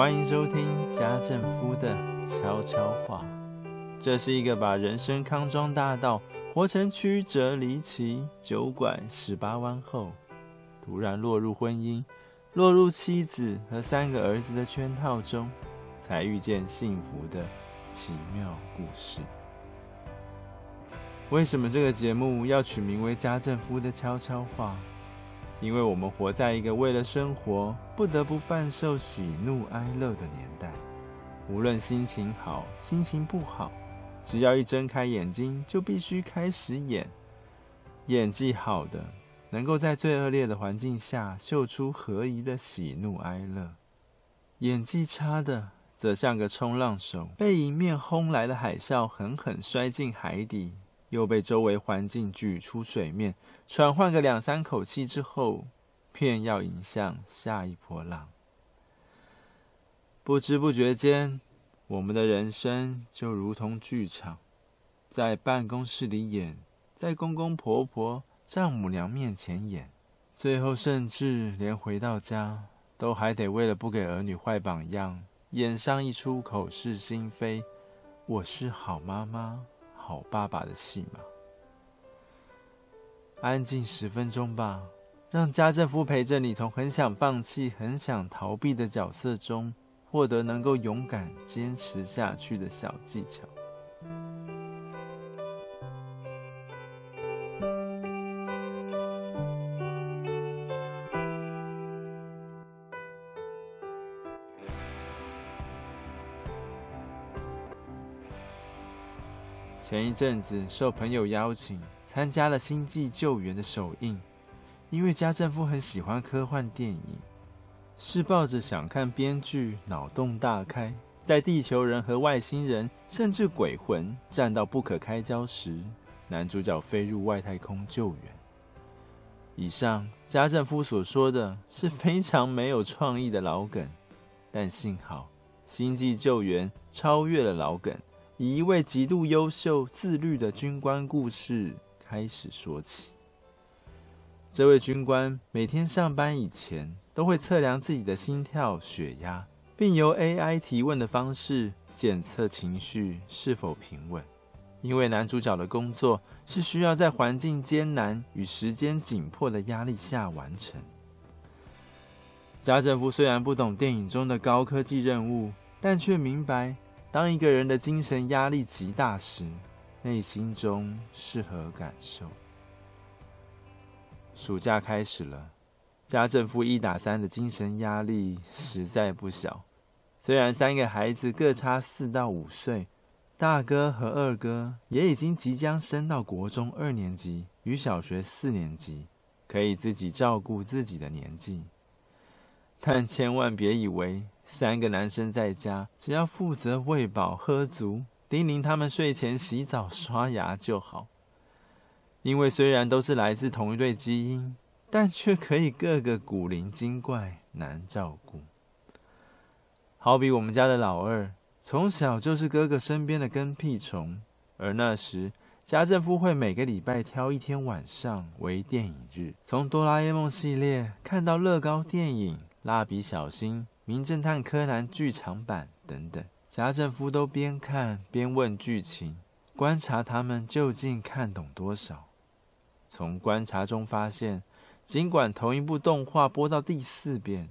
欢迎收听家政夫的悄悄话。这是一个把人生康庄大道活成曲折离奇、九拐十八弯后，突然落入婚姻、落入妻子和三个儿子的圈套中，才遇见幸福的奇妙故事。为什么这个节目要取名为《家政夫的悄悄话》？因为我们活在一个为了生活不得不贩售喜怒哀乐的年代，无论心情好、心情不好，只要一睁开眼睛，就必须开始演。演技好的，能够在最恶劣的环境下秀出合宜的喜怒哀乐；演技差的，则像个冲浪手，被迎面轰来的海啸狠狠摔进海底。又被周围环境举出水面，喘换个两三口气之后，便要迎向下一波浪。不知不觉间，我们的人生就如同剧场，在办公室里演，在公公婆婆、丈母娘面前演，最后甚至连回到家，都还得为了不给儿女坏榜样，演上一出口是心非，我是好妈妈。好爸爸的戏码，安静十分钟吧，让家政夫陪着你，从很想放弃、很想逃避的角色中，获得能够勇敢坚持下去的小技巧。前一阵子受朋友邀请参加了《星际救援》的首映，因为家政夫很喜欢科幻电影，是抱着想看编剧脑洞大开，在地球人和外星人甚至鬼魂战到不可开交时，男主角飞入外太空救援。以上家政夫所说的是非常没有创意的老梗，但幸好《星际救援》超越了老梗。以一位极度优秀、自律的军官故事开始说起。这位军官每天上班以前都会测量自己的心跳、血压，并由 AI 提问的方式检测情绪是否平稳。因为男主角的工作是需要在环境艰难与时间紧迫的压力下完成。家政夫虽然不懂电影中的高科技任务，但却明白。当一个人的精神压力极大时，内心中是何感受？暑假开始了，家政夫一打三的精神压力实在不小。虽然三个孩子各差四到五岁，大哥和二哥也已经即将升到国中二年级与小学四年级，可以自己照顾自己的年纪，但千万别以为。三个男生在家，只要负责喂饱喝足，叮咛他们睡前洗澡刷牙就好。因为虽然都是来自同一对基因，但却可以个个古灵精怪，难照顾。好比我们家的老二，从小就是哥哥身边的跟屁虫，而那时家政夫会每个礼拜挑一天晚上为电影日，从哆啦 A 梦系列看到乐高电影、蜡笔小新。名侦探柯南剧场版等等，家政夫都边看边问剧情，观察他们究竟看懂多少。从观察中发现，尽管同一部动画播到第四遍，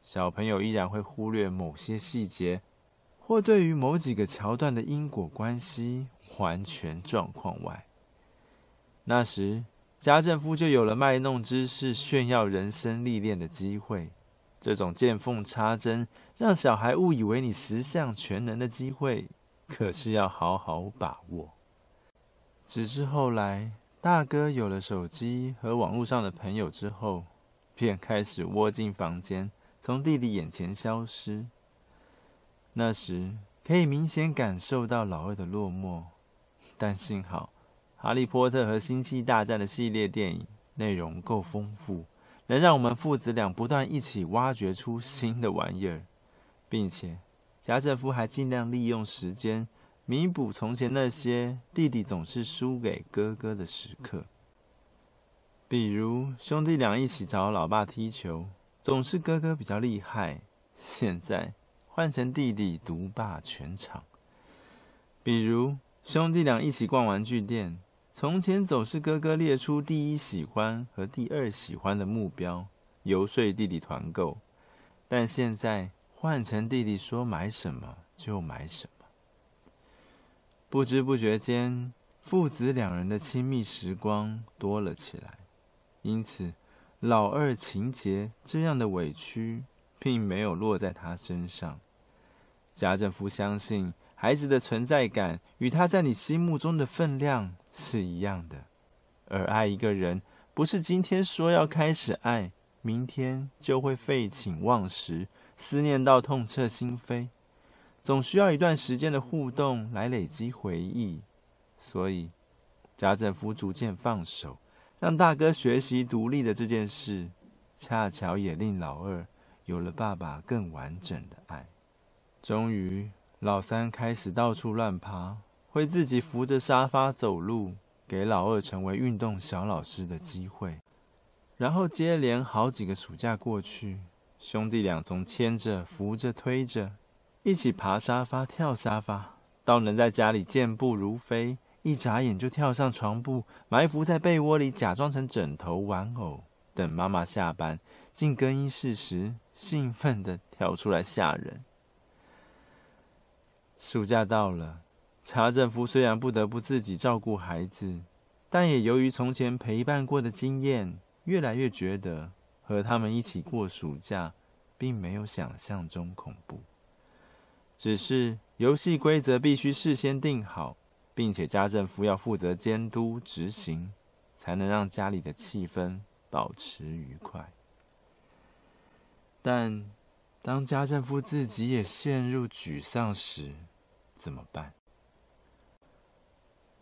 小朋友依然会忽略某些细节，或对于某几个桥段的因果关系完全状况外。那时，家政夫就有了卖弄知识、炫耀人生历练的机会。这种见缝插针，让小孩误以为你十项全能的机会，可是要好好把握。只是后来，大哥有了手机和网络上的朋友之后，便开始窝进房间，从弟弟眼前消失。那时可以明显感受到老二的落寞，但幸好，《哈利波特》和《星际大战》的系列电影内容够丰富。能让我们父子俩不断一起挖掘出新的玩意儿，并且贾政夫还尽量利用时间弥补从前那些弟弟总是输给哥哥的时刻。比如兄弟俩一起找老爸踢球，总是哥哥比较厉害。现在换成弟弟独霸全场。比如兄弟俩一起逛玩具店，从前总是哥哥列出第一喜欢和第二喜欢的目标，游说弟弟团购，但现在换成弟弟说买什么就买什么。不知不觉间，父子两人的亲密时光多了起来，因此老二情节这样的委屈并没有落在他身上。家政夫相信，孩子的存在感与他在你心目中的分量是一样的，而爱一个人不是今天说要开始爱，明天就会废寝忘食，思念到痛彻心扉。总需要一段时间的互动来累积回忆，所以家政夫逐渐放手，让大哥学习独立的这件事，恰巧也令老二有了爸爸更完整的爱。终于，老三开始到处乱爬，会自己扶着沙发走路，给老二成为运动小老师的机会。然后接连好几个暑假过去，兄弟俩从牵着、扶着、推着。一起爬沙发、跳沙发，到能在家里健步如飞，一眨眼就跳上床铺，埋伏在被窝里，假装成枕头、玩偶，等妈妈下班进更衣室时，兴奋地跳出来吓人。暑假到了，家政夫虽然不得不自己照顾孩子，但也由于从前陪伴过的经验，越来越觉得和他们一起过暑假，并没有想象中恐怖。只是游戏规则必须事先定好，并且家政夫要负责监督执行，才能让家里的气氛保持愉快。但当家政夫自己也陷入沮丧时，怎么办？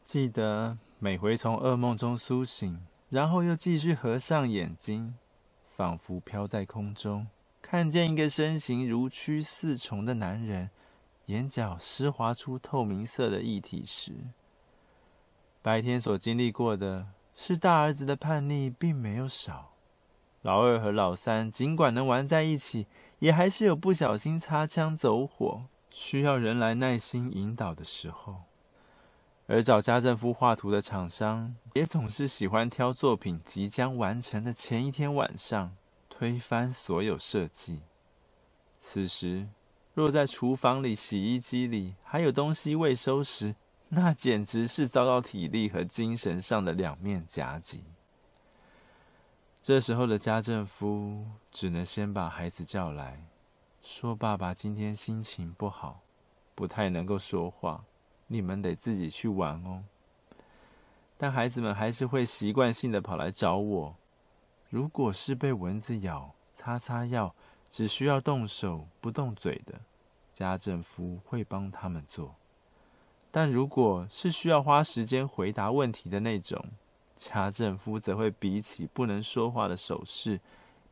记得每回从噩梦中苏醒，然后又继续合上眼睛，仿佛飘在空中，看见一个身形如蛆似虫的男人。眼角湿滑出透明色的液体时，白天所经历过的是大儿子的叛逆并没有少，老二和老三尽管能玩在一起，也还是有不小心擦枪走火，需要人来耐心引导的时候。而找家政夫画图的厂商也总是喜欢挑作品即将完成的前一天晚上推翻所有设计。此时，若在厨房里、洗衣机里还有东西未收拾，那简直是遭到体力和精神上的两面夹击。这时候的家政夫只能先把孩子叫来，说：“爸爸今天心情不好，不太能够说话，你们得自己去玩哦。”但孩子们还是会习惯性的跑来找我。如果是被蚊子咬，擦擦药。只需要动手不动嘴的，家政夫会帮他们做；但如果是需要花时间回答问题的那种，家政夫则会比起不能说话的手势，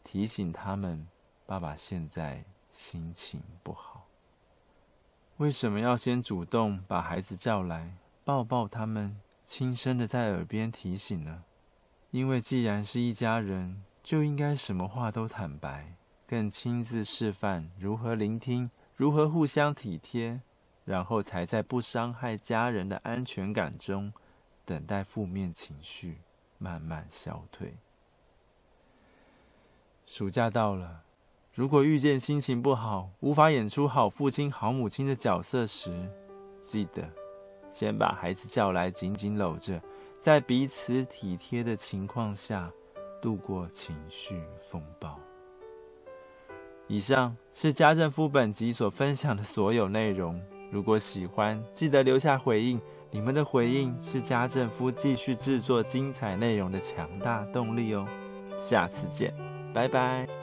提醒他们：爸爸现在心情不好。为什么要先主动把孩子叫来，抱抱他们，轻声的在耳边提醒呢？因为既然是一家人，就应该什么话都坦白。更亲自示范如何聆听，如何互相体贴，然后才在不伤害家人的安全感中，等待负面情绪慢慢消退。暑假到了，如果遇见心情不好、无法演出好父亲、好母亲的角色时，记得先把孩子叫来，紧紧搂着，在彼此体贴的情况下，度过情绪风暴。以上是家政夫本集所分享的所有内容。如果喜欢，记得留下回应。你们的回应是家政夫继续制作精彩内容的强大动力哦。下次见，拜拜。